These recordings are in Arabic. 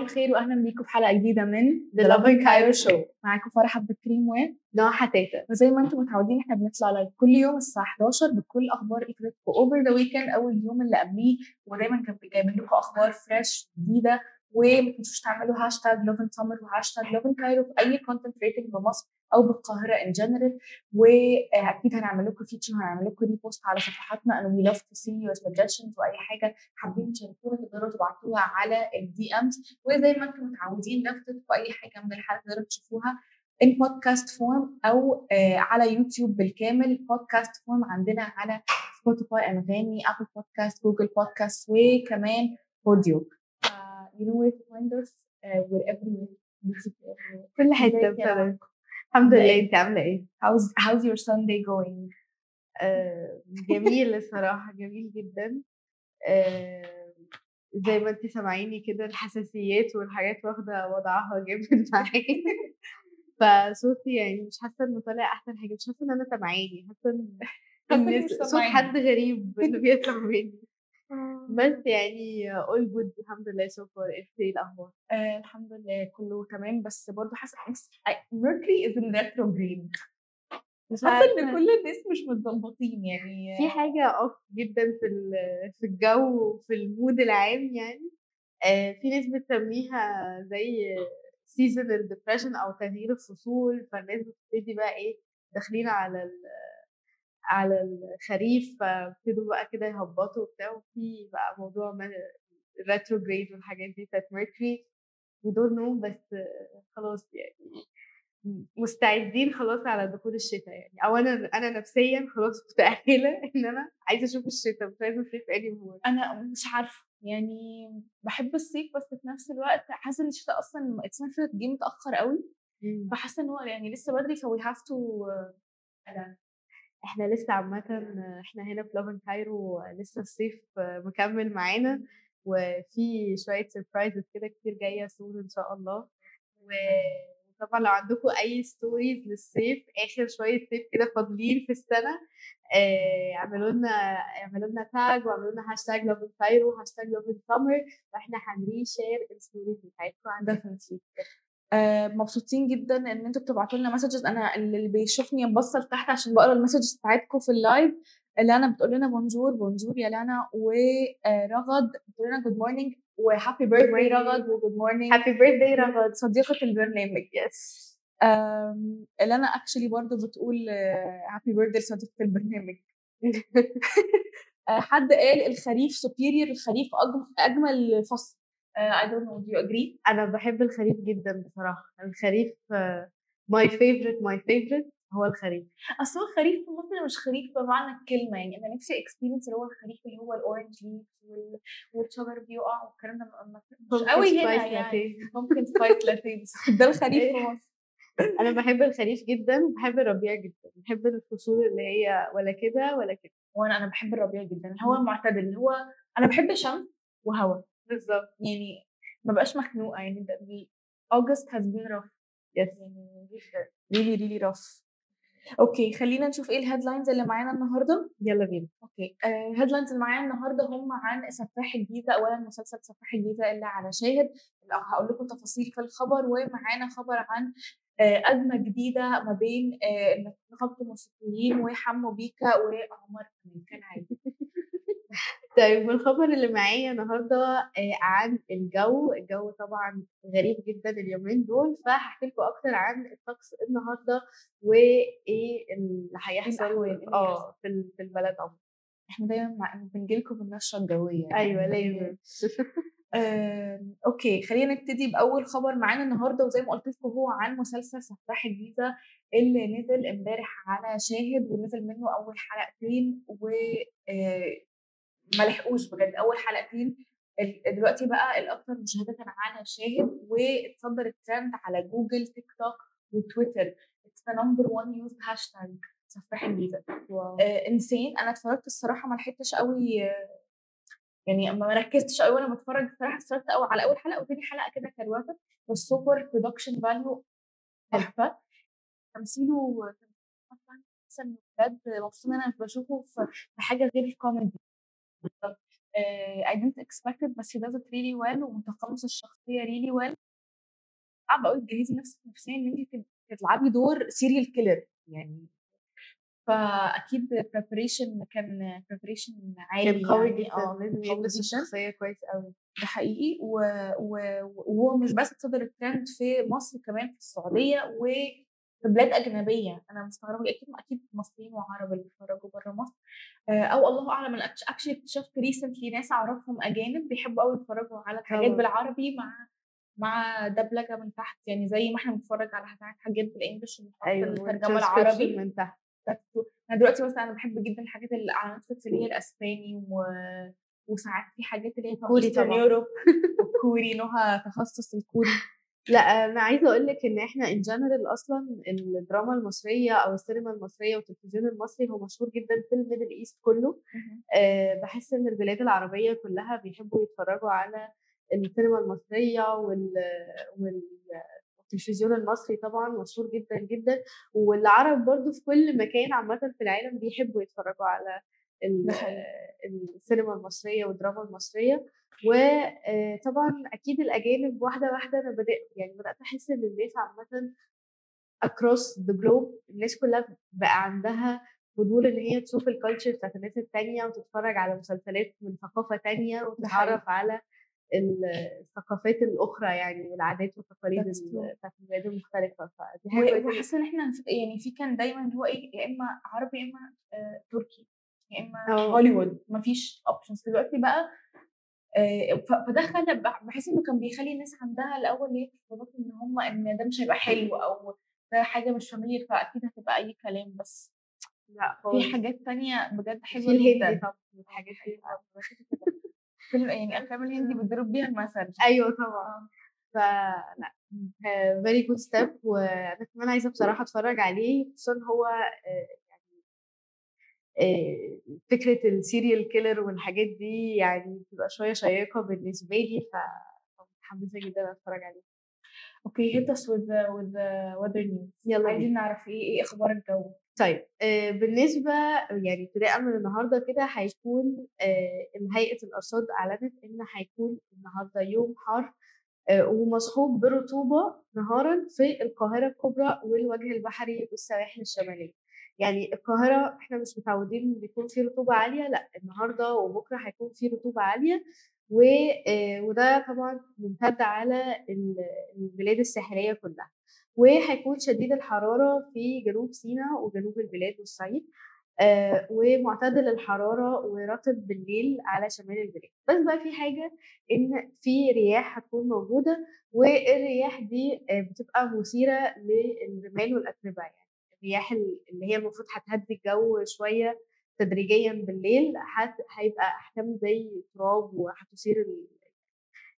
صباح الخير واهلا بيكم في حلقة جديدة من The Loving Cairo Show. معاكم فرح عبد الكريم ونوى حتاتة وزي ما أنتم متعودين إحنا بنطلع لايف كل يوم الساعة 11 بكل الاخبار اللي فاتت over the weekend أو اليوم اللي قبليه ودايما كان جايبين لكم أخبار fresh جديدة وما تنسوش تعملوا هاشتاج Loving Summer وهاشتاج Loving Cairo في أي content related بمصر أو بالقاهرة in general وأكيد هنعمل لكم feature هنعمل لكم repost على صفحاتنا. and we love to see your suggestions وأي حاجة حابين تشاركونا تقدروا تبعتوها على ال DMs وزي ما أنتم متعودين نكتب في أي حاجة من الحلقات تقدروا تشوفوها in podcast form أو آه على يوتيوب بالكامل. podcast form عندنا على سبوتيفاي أنغامي Apple Podcasts Google Podcasts وكمان اوديو you know where to find us uh, we're everywhere. كل حتة ازيك يا بصراحة. الحمد لله. انت عاملة إيه؟ how's how's your Sunday going? آه جميل الصراحة. جميل جدا. آه زي ما انت سامعيني كده الحساسيات والحاجات واخدة وضعها جامد معايا. فصوتي يعني مش حاسة انه طالع أحسن حاجة. مش حاسة إن أنا سامعاني. حاسة إن حاسة مش صوت. حد غريب اللي بيطلع مني بس يعني all good الحمد لله so far. انت إيه الأخبار؟ آه الحمد لله كله تمام. بس برضه حاسة Mercury is in retrograde مش حاسة إن. كل الناس مش متظبطين يعني. في حاجة off جدا في في الجو وفي ال mood العام يعني. آه، في ناس بتسميها زي seasonal depression أو تغيير الفصول. فالناس بتبتدي بقى إيه داخلين على ال على الخريف فابتدوا بقى كده يهبطوا وبتاع وفي بقى موضوع ال retrograde والحاجات دي بتاعت Mercury don't know بس خلاص يعني مستعدين خلاص على دخول الشتاء يعني. أو أنا أنا نفسيا خلاص متأهلة إن أنا عايزة أشوف الشتاء مش عايزة الصيف anymore. أنا مش عارفة يعني بحب الصيف بس في نفس الوقت حاسة إن الشتاء أصلا it's جه متأخر قوي. فحاسة إن هو يعني لسه بدري ف we have to إحنا لسه عامه إحنا هنا في Loving Cairo لسه الصيف مكمل معانا وفي شوية surprises كده كتير جاية soon إن شاء الله. وطبعا لو عندكم أي stories للصيف آخر شوية صيف كده فاضلين في السنة آه، اعملوا لنا اعملوا لنا tag واعملوا لنا هاشتاج Loving Cairo هاشتاج Loving Summer وإحنا هن re-share ال stories بتاعتكم عندنا آه مبسوطين جدا إن أنتوا بتبعتوا لنا messages أنا اللي بيشوفني مبص تحت عشان بقرأ ال messages بتاعتكم في ال live لانا بتقول لنا bonjour bonjour يا لانا ورغد بتقول لنا good morning و happy birthday morning. رغد و good morning happy birthday رغد. صديقة البرنامج yes لانا actually برضو بتقول happy birthday لصديقة البرنامج آه، حد قال الخريف superior الخريف أجمل فصل. I don't know. Do you agree? أنا بحب الخريف جدا بصراحة. الخريف my favorite my favorite هو الخريف. أصل هو خريف في مصر مش خريف بمعنى الكلمة. يعني أنا نفسي experience اللي هو الخريف اللي هو ال orange leaf والشجر بيقع والكلام ده. مش قوي هنا يعني. ممكن spice latte بس ده الخريف في مصر. أنا بحب الخريف جدا وبحب الربيع جدا. بحب الفصول اللي هي ولا كده ولا كده. وأنا أنا بحب الربيع جدا. الهواء المعتدل اللي هو أنا بحب شمس وهواء بالظبط يعني ما بقاش مخنوقة يعني August has been rough. yes يعني جدا. Really really rough. okay خلينا نشوف إيه ال headlines اللي معانا النهارده. يلا بينا. okay ال headlines اللي معايا النهارده هم عن سفاح الجيزة اولا مسلسل سفاح الجيزة اللي على شاهد. هقول لكم تفاصيل في الخبر ومعانا خبر عن آه، أزمة جديدة ما بين آه، نقابه الموسيقيين وحمو بيكا وعمر كمان كان عادي. طيب والخبر اللي معايا النهارده آه، عن الجو الجو طبعا غريب جدا اليومين دول فهحكي لكم أكتر عن الطقس النهارده وايه اللي هيحصل اللي آه في في البلد عموما إحنا دايما مع- بنجيلكم بالنشره الجوية يعني. أيوه لازم آم، أوكي خلينا نبتدي بأول خبر معانا النهارده وزي ما قلت لكم هو عن مسلسل سفاح الجيزة اللي نزل امبارح على شاهد ونزل منه أول حلقتين و آه، ما لحقوش بجد. أول حلقتين دلوقتي بقى الاكثر مشاهدة على شاهد واتصدر الترند على جوجل تيك توك وتويتر. it's the number 1 used hashtag سفاح الجيزه insane أنا اتفرجت الصراحة ما لحقتش قوي يعني ما ركزتش قوي وأنا بتفرج الصراحة. اتفرجت قوي على أول حلقة وتاني حلقة كده كروته بس super production value تحفة. تمثيله انه بجد مبسوطة إن أنا بشوفه في حاجة غير ال comedy I didn't expect it بس he does it really well ومتقمص الشخصية really well صعب قوي تجهزي نفسك نفسيا إن انت تلعبي دور serial killer يعني. فأكيد preparation كان preparation عالي كان قوي يعني جدا آه لازم يدرس الشخصية كويس قوي ده حقيقي. و... و... وهو مش بس صدر الترند في مصر كمان في السعودية وفي بلاد أجنبية. أنا مستغربة أكيد أكيد مصريين وعرب اللي بيتفرجوا بره مصر. آه، أو الله أعلم أنا actually اكتشفت recently ناس أعرفهم أجانب بيحبوا قوي يتفرجوا على حاجات طبعا. بالعربي مع مع دبلجة من تحت. يعني زي ما إحنا بنتفرج على حاجات بال English أيوه الترجمه العربي. من تحت. أنا دلوقتي مثلا أنا بحب جدا الحاجات اللي على نتفلكس اللي هي الأسباني و... وساعات في حاجات اللي هي كوري طبعا. Europe والكوري نوها تخصص الكوري. لا أنا عايزة أقول لك إن إحنا in general أصلا الدراما المصرية أو السينما المصرية والتلفزيون المصري هو مشهور جدا في ال Middle East كله أه بحس إن البلاد العربية كلها بيحبوا يتفرجوا على السينما المصرية وال وال التلفزيون المصري طبعا مشهور جدا جدا والعرب برضو في كل مكان عامة في العالم بيحبوا يتفرجوا على. السينما المصرية والدراما المصرية. وطبعا أكيد الأجانب واحدة واحدة أنا بدأت يعني بدأت أحس إن الناس عامة across the globe الناس كلها بقى عندها فضول إن هي تشوف الكالتشر بتاعت الناس التانية وتتفرج على مسلسلات من ثقافة تانية وتتعرف على ال- الثقافات الأخرى يعني والعادات والتقاليد. بتاعت البلاد المختلفة. فدي وحاسة إن إحنا يعني في كان دايما هو إيه يا إما عربي يا إما آه، تركي. يا إما آه. هوليوود مفيش options دلوقتي بقى آه، فده خلى بح- بحس إنه كان بيخلي الناس عندها الأول هي افتراضات إن هم إن ده مش هيبقى حلو أو ده حاجة مش familiar فأكيد هتبقى أي كلام بس. لأ في حاجات تانية بجد حلوة جدا. طبعا الحاجات دي فيلم يعني أفلام الهندي بيضرب بيها المثل. أيوه طبعا. فلا very good step وأنا كمان عايزة بصراحة أتفرج عليه خصوصا هو آه، آه، فكرة ال serial killer والحاجات دي يعني بتبقى شوية شيقة بالنسبة لي فمتحمسه جدا أتفرج عليه okay hit us with the weather news. يلا عايزين نعرف إيه إيه أخبار الجو. طيب آه، بالنسبة يعني ابتداء من النهارده كده هيكون آه، هيئة الأرصاد أعلنت إن هيكون النهارده يوم حار آه، ومصحوب برطوبة نهارا في القاهرة الكبرى والوجه البحري والسواحل الشمالية. يعني القاهرة إحنا مش متعودين إن يكون في رطوبة عالية لأ النهارده وبكرة هيكون في رطوبة عالية و- آه، وده طبعا ممتد على ال- البلاد الساحلية كلها. وهيكون شديد الحرارة في جنوب سيناء وجنوب البلاد والصعيد آه، ومعتدل الحرارة ورطب بالليل على شمال البلاد. بس بقى في حاجة إن في رياح هتكون موجودة والرياح دي آه، بتبقى مثيرة للرمال والاتربه يعني. الرياح ال- اللي هي المفروض هتهدي الجو شوية تدريجيا بالليل هيبقى احكام زي تراب وهتثير ال-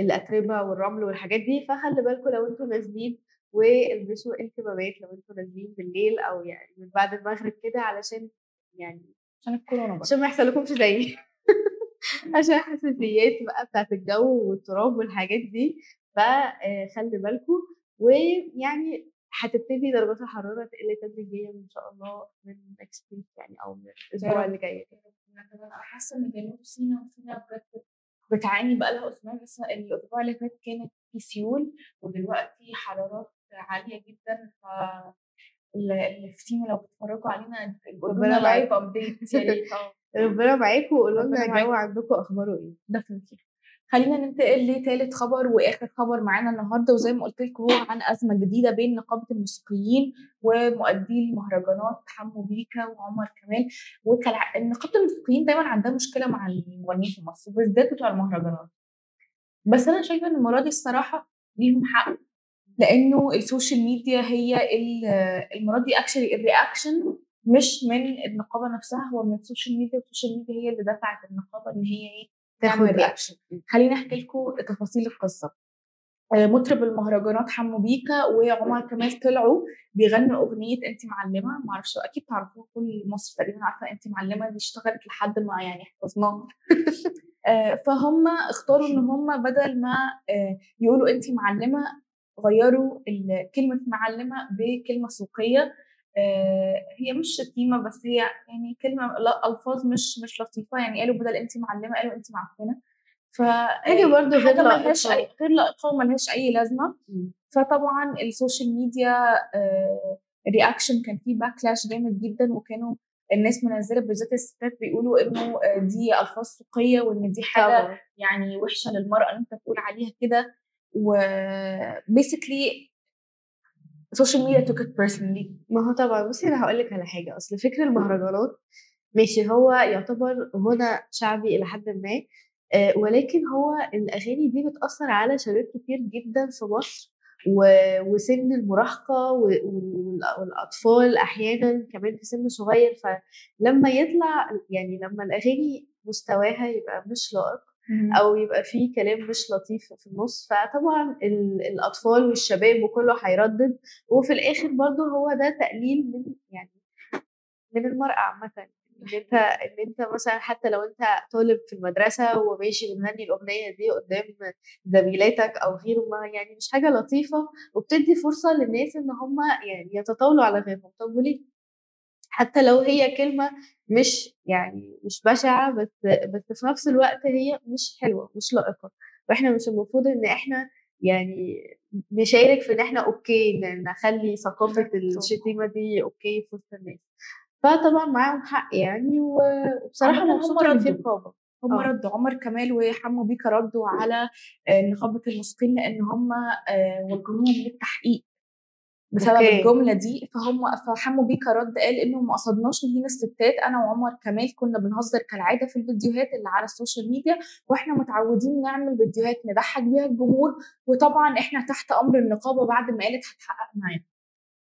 الأتربة والرمل والحاجات دي. فخلي بالكم لو أنتوا نازلين والبسوا الكمامات لو أنتوا نازلين بالليل أو يعني من بعد المغرب كده علشان يعني عشان الكورونا عشان ما يحصلكمش زيي عشان حساسيات بقى بتاعت الجو والتراب والحاجات دي. فخلي بالكم ويعني هتبتدي درجات الحرارة تقل تدريجيا إن شاء الله من next week يعني أو من الأسبوع. اللي جاي أنا حاسة إن جنوب سيناء وسيناء بجد بتعاني بقى لها أسبوعين بس الأسبوع اللي فات كانت في سيول ودلوقتي حرارات عالية جدا ف اللي في سينا لو بتتفرجوا علينا ربنا live. Update ربنا معاكم وقولوا لنا الجو. عندكم أخباره إيه definitely خلينا ننتقل لثالث خبر وآخر خبر معانا النهارده. وزي ما قلت لكم هو عن أزمة جديدة بين نقابة الموسيقيين ومؤدي المهرجانات حمو بيكا وعمر كمال. وكالع... نقابة الموسيقيين دايما عندها مشكلة مع المغنيين في مصر وبالذات بتوع المهرجانات. بس أنا شايفة إن المرة دي الصراحة ليهم حق لأنه ال social media هي ال- المرة دي actually ال reaction مش من النقابة نفسها هو من ال social media وال social media هي اللي دفعت النقابة إن هي إيه تاخد reaction خليني أحكي لكم تفاصيل القصة. آه، مطرب المهرجانات حمو بيكا وعمر كمال طلعوا بيغنوا أغنية أنت معلمة. ما أعرفش أكيد تعرفوها كل مصر تقريبا عارفة أنت معلمة دي اشتغلت لحد ما يعني حفظناها آه، فهم اختاروا إن هم بدل ما آه، يقولوا أنت معلمة غيروا كلمة معلمة بكلمة سوقية. هي مش شتيمة بس هي يعني كلمة لا ألفاظ مش مش لطيفة. يعني قالوا بدل انت معلمة قالوا انت معفنة. ف حاجة برضه غير ملهاش. أي غير لائقة وملهاش أي لازمة. فطبعا ال social media ال reaction كان فيه backlash جامد جدا وكانوا الناس منزلة بالذات الستات بيقولوا إنه آه، دي ألفاظ سوقية وإن دي حاجة يعني وحشة للمرأة إن أنت تقول عليها كده. و media took it personally. ما هو طبعا بصي أنا هقول لك على حاجة. أصل فكر المهرجانات ماشي هو يعتبر غنى شعبي إلى حد ما آه، ولكن هو الأغاني دي بتأثر على شباب كتير جدا في مصر وسن المراهقة والأطفال أحيانا كمان في سن صغير. فلما يطلع يعني لما الأغاني مستواها يبقى مش لائق أو يبقى فيه كلام مش لطيف في النص. فطبعا ال- الأطفال والشباب وكله هيردد. وفي الآخر برضه هو ده تقليل من يعني من المرأة عامة. إن أنت إن أنت مثلا حتى لو أنت طالب في المدرسة وماشي بتغني الأغنية دي قدام زميلاتك أو غيره ما يعني مش حاجة لطيفة. وبتدي فرصة للناس إن هم يعني يتطاولوا على غيرهم. طب وليه؟ حتى لو هي كلمة مش يعني مش بشعة بس بس في نفس الوقت هي مش حلوة مش لائقة وإحنا مش المفروض إن إحنا يعني نشارك في إن إحنا okay نخلي ثقافة الشتيمة دي okay في وسط الناس فطبعا معاهم حق يعني وبصراحة مبسوطة ان في. رقابة هم آه. ردوا عمر كمال وحمو بيكا ردوا على آه، نقابة الموسيقيين لأن هم آه، وجهوهم للتحقيق بسبب okay. الجملة دي فهم فحمو بيكا رد قال إنه ما قصدناش نهين الستات أنا وعمر كمال كنا بنهزر كالعادة في الفيديوهات اللي على ال social media وإحنا متعودين نعمل فيديوهات نضحك بيها الجمهور وطبعا إحنا تحت أمر النقابة بعد ما قالت هتحقق معانا.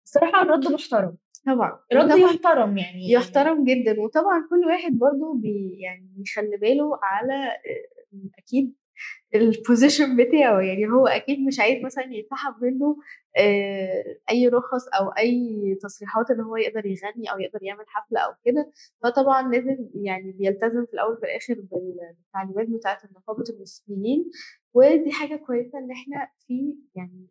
الصراحة الرد محترم. طبعا. رد يحترم يعني. يحترم جدا. وطبعا كل واحد برضو بي يعني بيخلي باله على أكيد ال position بتاعه. يعني هو أكيد مش عايز مثلا يتسحب منه أي رخص أو أي تصريحات إن هو يقدر يغني أو يقدر يعمل حفلة أو كده فطبعا لازم يعني بيلتزم في الأول وفي الآخر بال- بالتعليمات بتاعة نقابه الموسيقيين ودي حاجة كويسة إن إحنا في يعني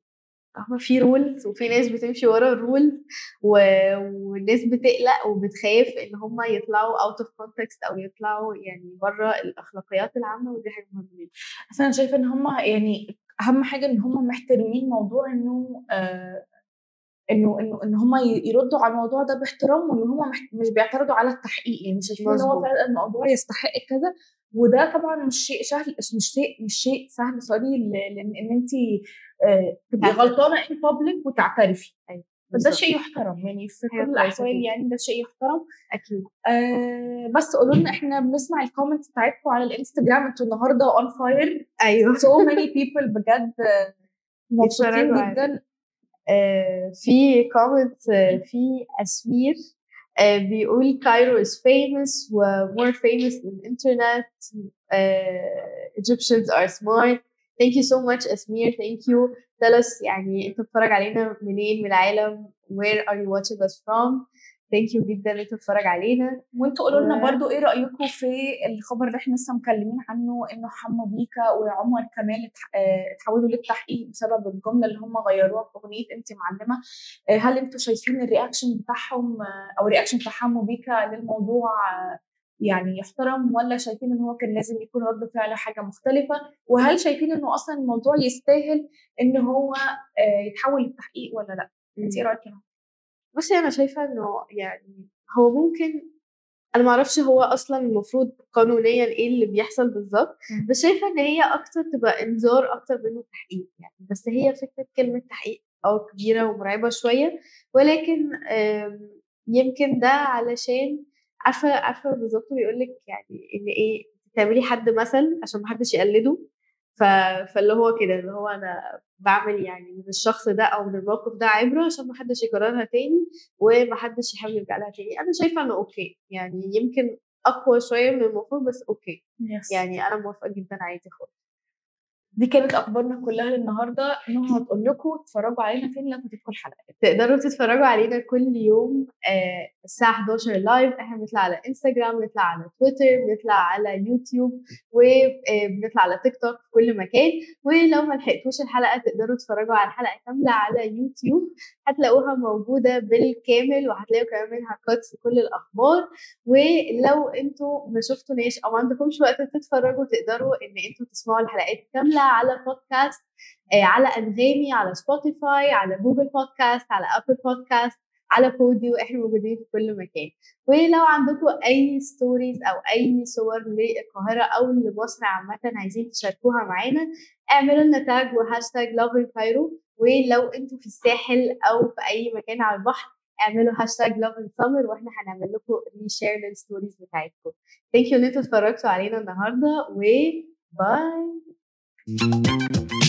هما في rules وفي ناس بتمشي ورا ال rules والناس بتقلق وبتخاف إن هم يطلعوا out of context أو يطلعوا يعني بره الأخلاقيات العامة ودي حاجة مهمة جدا. أنا شايفة إن هم يعني أهم حاجة إن هم محترمين موضوع إنه آه إنه إنه إن هم يردوا على الموضوع ده باحترام وإن هم مش بيعترضوا على التحقيق يعني شايفين إن هو. فعلا الموضوع يستحق كذا وده طبعا مش شيء سهل مش شيء مش شيء سهل sorry لإن إن انت تبقي. غلطانة in public وتعترفي أيوه بس ده. شيء يحترم يعني في كل الأحوال. يعني ده شيء يحترم. أكيد. آه بس قولوا لنا إحنا بنسمع ال comments بتاعتكم على الانستجرام أنتوا النهارده on fire أيوه. So many people بجد آه، مبسوطين جدا. آه، في comment في أسمير آه، بيقول Cairo is famous و more famous than internet. آه، Egyptians are smart. Thank you so much اسمير thank you. Tell us يعني انت بتتفرج علينا منين من العالم؟ Where are you watching us from? Thank you جدا إن انت بتتفرج علينا. وانتوا قولوا لنا برضو إيه رأيكم في الخبر اللي إحنا لسه مكلمين عنه إنه حمو بيكا وعمر كمال آه، اتحولوا للتحقيق بسبب الجملة اللي هم غيروها في أغنية أنت معلمة. آه، هل أنتوا شايفين ال reaction بتاعهم آه، أو ال reaction بتاع حمو بيكا للموضوع يعني يحترم ولا شايفين إن هو كان لازم يكون رد فعله حاجة مختلفة وهل شايفين إنه أصلا الموضوع يستاهل إن هو آه، يتحول للتحقيق ولا لأ؟ انت إيه رأيك؟ بصي أنا شايفة إنه يعني هو ممكن أنا معرفش هو أصلا المفروض قانونيا إيه اللي بيحصل بالظبط. بس شايفة إن هي أكتر تبقى إنذار أكتر منه تحقيق يعني بس هي فكرة كلمة تحقيق آه كبيرة ومرعبة شوية ولكن يمكن ده علشان عارفة عارفة بالظبط بيقول لك يعني إن إيه تعملي حد مثل عشان محدش يقلده ف... فاللي هو كده اللي هو أنا بعمل يعني من الشخص ده أو من الموقف ده عبرة عشان محدش يكررها تاني ومحدش يحاول يرجع لها تاني. أنا شايفة إنه okay يعني يمكن أقوى شوية من المفروض بس okay. يعني أنا موافقة جدا عادي خالص. دي كانت أخبارنا كلها للنهاردة. نهى هتقول لكم تتفرجوا علينا فين لما تدخل الحلقة تقدروا تتفرجوا علينا كل يوم آه الساعة 11 live إحنا بنطلع على انستجرام بنطلع على تويتر بنطلع على يوتيوب وبنطلع على تيك توك في كل مكان. ولو ما لحقتوش الحلقة تقدروا تتفرجوا على الحلقة كاملة على يوتيوب هتلاقوها موجودة بالكامل وهتلاقوا كمان منها cuts كل الأخبار. ولو أنتوا ما شفتوناش أو ما عندكمش وقت تتفرجوا تقدروا إن أنتوا تسمعوا الحلقات كاملة على بودكاست على أنغامي على سبوتيفاي على جوجل بودكاست على أبل بودكاست على بوديو إحنا موجودين في كل مكان. ولو عندكم أي stories أو أي صور للقاهرة أو لمصر عامة عايزين تشاركوها معانا اعملوا لنا tag وهاشتاج Lovin Cairo ولو أنتوا في الساحل أو في أي مكان على البحر اعملوا هاشتاج Lovin Summer وإحنا هنعمل لكم reshare لل stories بتاعتكم. thank you إن أنتوا اتفرجتوا علينا النهارده و bye Thank you.